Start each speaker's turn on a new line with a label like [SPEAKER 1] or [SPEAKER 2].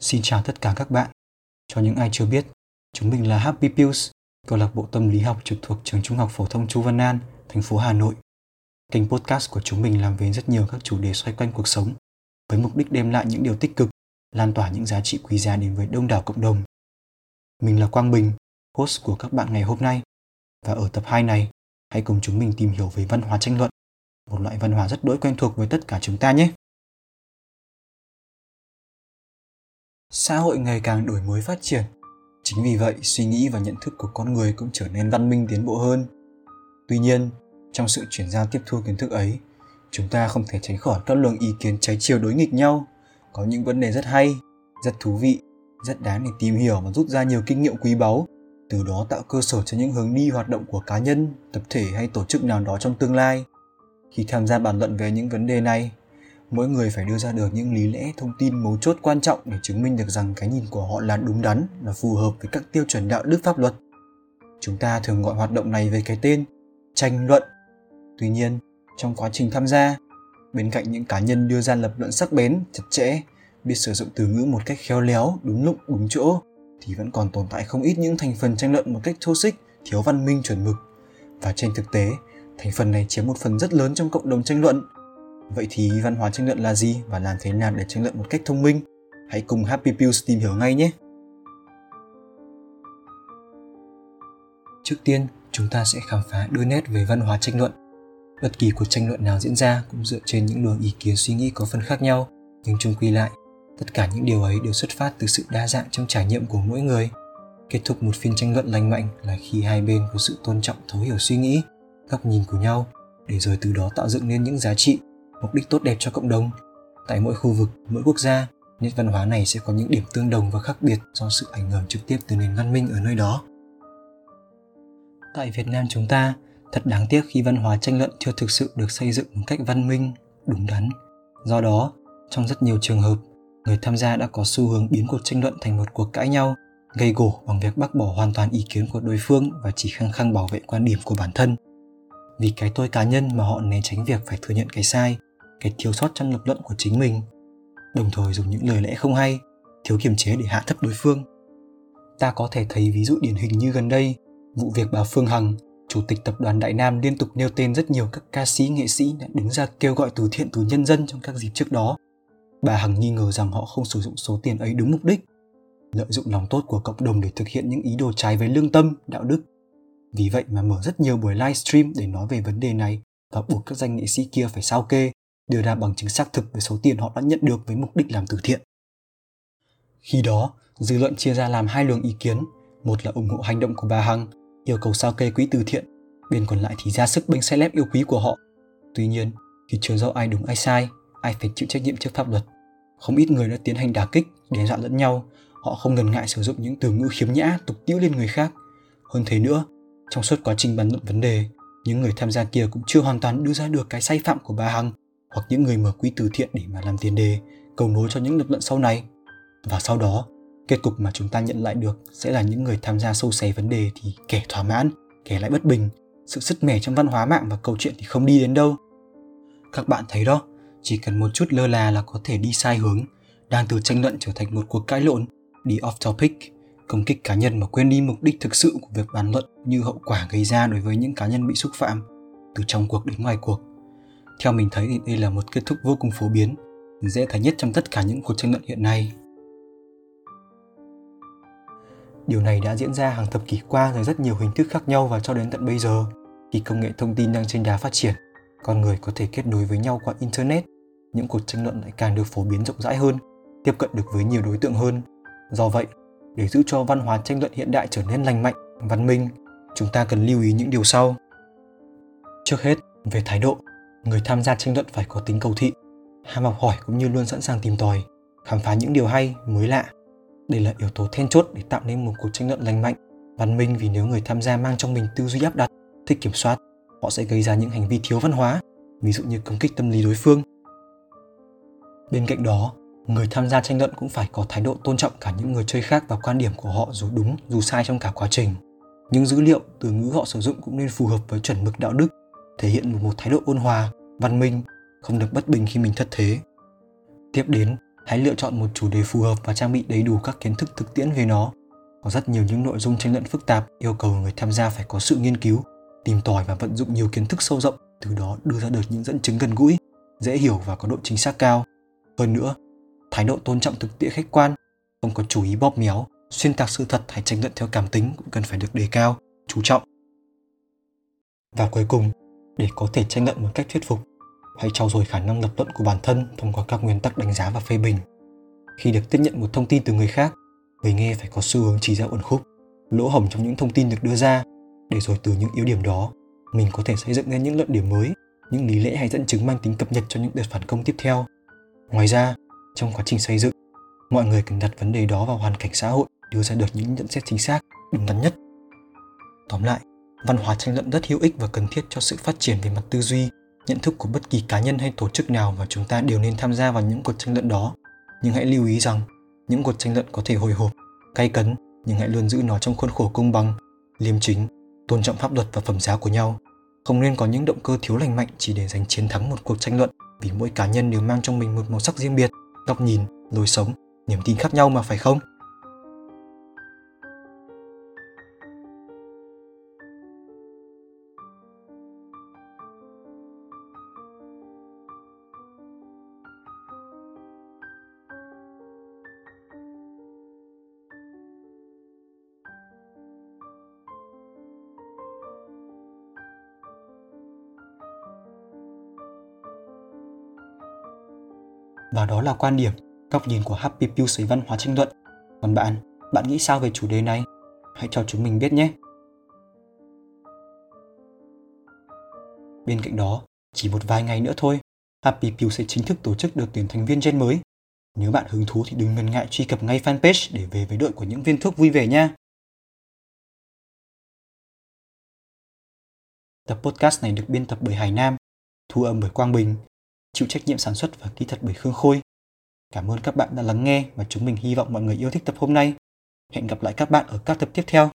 [SPEAKER 1] Xin chào tất cả các bạn. Cho những ai chưa biết, chúng mình là Happy Pills, câu lạc bộ tâm lý học trực thuộc trường Trung học phổ thông Chu Văn An, thành phố Hà Nội. Kênh podcast của chúng mình làm về rất nhiều các chủ đề xoay quanh cuộc sống, với mục đích đem lại những điều tích cực, lan tỏa những giá trị quý giá đến với đông đảo cộng đồng. Mình là Quang Bình, host của các bạn ngày hôm nay. Và ở tập 2 này, hãy cùng chúng mình tìm hiểu về văn hóa tranh luận, một loại văn hóa rất đỗi quen thuộc với tất cả chúng ta nhé. Xã hội ngày càng đổi mới phát triển. Chính vì vậy, suy nghĩ và nhận thức của con người cũng trở nên văn minh tiến bộ hơn. Tuy nhiên, trong sự chuyển giao tiếp thu kiến thức ấy, chúng ta không thể tránh khỏi các luồng ý kiến trái chiều đối nghịch nhau. Có những vấn đề rất hay, rất thú vị, rất đáng để tìm hiểu và rút ra nhiều kinh nghiệm quý báu, từ đó tạo cơ sở cho những hướng đi hoạt động của cá nhân, tập thể hay tổ chức nào đó trong tương lai. Khi tham gia bàn luận về những vấn đề này, mỗi người phải đưa ra được những lý lẽ, thông tin mấu chốt, quan trọng để chứng minh được rằng cái nhìn của họ là đúng đắn, là phù hợp với các tiêu chuẩn đạo đức pháp luật. Chúng ta thường gọi hoạt động này với cái tên tranh luận. Tuy nhiên, trong quá trình tham gia, bên cạnh những cá nhân đưa ra lập luận sắc bén, chặt chẽ, biết sử dụng từ ngữ một cách khéo léo, đúng lúc, đúng chỗ, thì vẫn còn tồn tại không ít những thành phần tranh luận một cách thô xích thiếu văn minh chuẩn mực. Và trên thực tế, thành phần này chiếm một phần rất lớn trong cộng đồng tranh luận. Vậy thì văn hóa tranh luận là gì và làm thế nào để tranh luận một cách thông minh? Hãy cùng Happy Pills tìm hiểu ngay nhé! Trước tiên, chúng ta sẽ khám phá đôi nét về văn hóa tranh luận. Bất kỳ cuộc tranh luận nào diễn ra cũng dựa trên những luồng ý kiến suy nghĩ có phần khác nhau, nhưng chung quy lại, tất cả những điều ấy đều xuất phát từ sự đa dạng trong trải nghiệm của mỗi người. Kết thúc một phiên tranh luận lành mạnh là khi hai bên có sự tôn trọng thấu hiểu suy nghĩ, góc nhìn của nhau, để rồi từ đó tạo dựng nên những giá trị mục đích tốt đẹp cho cộng đồng. Tại mỗi khu vực, mỗi quốc gia, nét văn hóa này sẽ có những điểm tương đồng và khác biệt do sự ảnh hưởng trực tiếp từ nền văn minh ở nơi đó. Tại Việt Nam chúng ta, thật đáng tiếc khi văn hóa tranh luận chưa thực sự được xây dựng một cách văn minh, đúng đắn. Do đó, trong rất nhiều trường hợp, người tham gia đã có xu hướng biến cuộc tranh luận thành một cuộc cãi nhau, gây gổ bằng việc bác bỏ hoàn toàn ý kiến của đối phương và chỉ khăng khăng bảo vệ quan điểm của bản thân. Vì cái tôi cá nhân mà họ né tránh việc phải thừa nhận cái sai, cái thiếu sót trong lập luận của chính mình. Đồng thời dùng những lời lẽ không hay, thiếu kiềm chế để hạ thấp đối phương. Ta có thể thấy ví dụ điển hình như gần đây, vụ việc bà phương hằng, chủ tịch tập đoàn đại nam liên tục nêu tên rất nhiều các ca sĩ, nghệ sĩ đã đứng ra kêu gọi từ thiện từ nhân dân trong các dịp trước đó. Bà hằng nghi ngờ rằng họ không sử dụng số tiền ấy đúng mục đích, lợi dụng lòng tốt của cộng đồng để thực hiện những ý đồ trái với lương tâm, đạo đức. Vì vậy mà mở rất nhiều buổi livestream để nói về vấn đề này và buộc các danh nghệ sĩ kia phải sao kê đưa ra bằng chứng xác thực về số tiền họ đã nhận được với mục đích làm từ thiện. Khi đó, dư luận chia ra làm hai luồng ý kiến, một là ủng hộ hành động của bà Hằng, yêu cầu sao kê quỹ từ thiện, bên còn lại thì ra sức bênh celeb yêu quý của họ. Tuy nhiên, khi chưa rõ ai đúng ai sai, ai phải chịu trách nhiệm trước pháp luật. Không ít người đã tiến hành đả kích, đe dọa lẫn nhau, họ không ngần ngại sử dụng những từ ngữ khiếm nhã, tục tiễu lên người khác. Hơn thế nữa, trong suốt quá trình bàn luận vấn đề, những người tham gia kia cũng chưa hoàn toàn đưa ra được cái sai phạm của bà Hằng hoặc những người mở quỹ từ thiện để mà làm tiền đề, cầu nối cho những lập luận sau này. Và sau đó, kết cục mà chúng ta nhận lại được sẽ là những người tham gia sâu xé vấn đề thì kẻ thỏa mãn, kẻ lại bất bình, sự sứt mẻ trong văn hóa mạng và câu chuyện thì không đi đến đâu. Các bạn thấy đó, chỉ cần một chút lơ là là có thể đi sai hướng, đang từ tranh luận trở thành một cuộc cãi lộn, đi off topic, công kích cá nhân mà quên đi mục đích thực sự của việc bàn luận như hậu quả gây ra đối với những cá nhân bị xúc phạm, từ trong cuộc đến ngoài cuộc. Theo mình thấy thì đây là một kết thúc vô cùng phổ biến, dễ thấy nhất trong tất cả những cuộc tranh luận hiện nay. Điều này đã diễn ra hàng thập kỷ qua dưới rất nhiều hình thức khác nhau và cho đến tận bây giờ. Khi công nghệ thông tin đang trên đà phát triển, con người có thể kết nối với nhau qua Internet, những cuộc tranh luận lại càng được phổ biến rộng rãi hơn, tiếp cận được với nhiều đối tượng hơn. Do vậy, để giữ cho văn hóa tranh luận hiện đại trở nên lành mạnh, văn minh, chúng ta cần lưu ý những điều sau. Trước hết, về thái độ, người tham gia tranh luận phải có tính cầu thị. Ham học hỏi cũng như luôn sẵn sàng tìm tòi, khám phá những điều hay, mới lạ. Đây là yếu tố then chốt để tạo nên một cuộc tranh luận lành mạnh, văn minh vì nếu người tham gia mang trong mình tư duy áp đặt, thích kiểm soát, họ sẽ gây ra những hành vi thiếu văn hóa, ví dụ như công kích tâm lý đối phương. Bên cạnh đó, người tham gia tranh luận cũng phải có thái độ tôn trọng cả những người chơi khác và quan điểm của họ dù đúng, dù sai trong cả quá trình. Những dữ liệu, từ ngữ họ sử dụng cũng nên phù hợp với chuẩn mực đạo đức thể hiện một, thái độ ôn hòa, văn minh, không được bất bình khi mình thất thế. Tiếp đến, Hãy lựa chọn một chủ đề phù hợp và trang bị đầy đủ các kiến thức thực tiễn về nó. Có rất nhiều những nội dung tranh luận phức tạp yêu cầu người tham gia phải có sự nghiên cứu, tìm tòi và vận dụng nhiều kiến thức sâu rộng, từ đó đưa ra được những dẫn chứng gần gũi, dễ hiểu và có độ chính xác cao. Hơn nữa, thái độ tôn trọng thực tiễn khách quan, không có chủ ý bóp méo, xuyên tạc sự thật hay tranh luận theo cảm tính cũng cần phải được đề cao, chú trọng. Và cuối cùng, để có thể tranh luận một cách thuyết phục, hãy trau dồi khả năng lập luận của bản thân thông qua các nguyên tắc đánh giá và phê bình. Khi được tiếp nhận một thông tin từ người khác, người nghe phải có xu hướng chỉ ra uẩn khúc, lỗ hổng trong những thông tin được đưa ra, để rồi từ những yếu điểm đó, mình có thể xây dựng nên những luận điểm mới, những lý lẽ hay dẫn chứng mang tính cập nhật cho những đợt phản công tiếp theo. Ngoài ra, trong quá trình xây dựng, mọi người cần đặt vấn đề đó vào hoàn cảnh xã hội, đưa ra được những nhận xét chính xác, đúng đắn nhất. Tóm lại, văn hóa tranh luận rất hữu ích và cần thiết cho sự phát triển về mặt tư duy, nhận thức của bất kỳ cá nhân hay tổ chức nào và chúng ta đều nên tham gia vào những cuộc tranh luận đó. Nhưng hãy lưu ý rằng, những cuộc tranh luận có thể hồi hộp, cay cấn, nhưng hãy luôn giữ nó trong khuôn khổ công bằng, liêm chính, tôn trọng pháp luật và phẩm giá của nhau. Không nên có những động cơ thiếu lành mạnh chỉ để giành chiến thắng một cuộc tranh luận vì mỗi cá nhân đều mang trong mình một màu sắc riêng biệt, góc nhìn, lối sống, niềm tin khác nhau mà phải không? Và đó là quan điểm, góc nhìn của Happy Pulse về văn hóa tranh luận. Còn bạn, bạn nghĩ sao về chủ đề này? Hãy cho chúng mình biết nhé. Bên cạnh đó, chỉ một vài ngày nữa thôi, Happy Pew sẽ chính thức tổ chức đợt tuyển thành viên gen mới. Nếu bạn hứng thú thì đừng ngần ngại truy cập ngay fanpage để về với đội của những viên thuốc vui vẻ nha. Tập podcast này được biên tập bởi Hải Nam, thu âm bởi Quang Bình chịu trách nhiệm sản xuất và kỹ thuật bởi Khương Khôi. Cảm ơn các bạn đã lắng nghe và chúng mình hy vọng mọi người yêu thích tập hôm nay. Hẹn gặp lại các bạn ở các tập tiếp theo.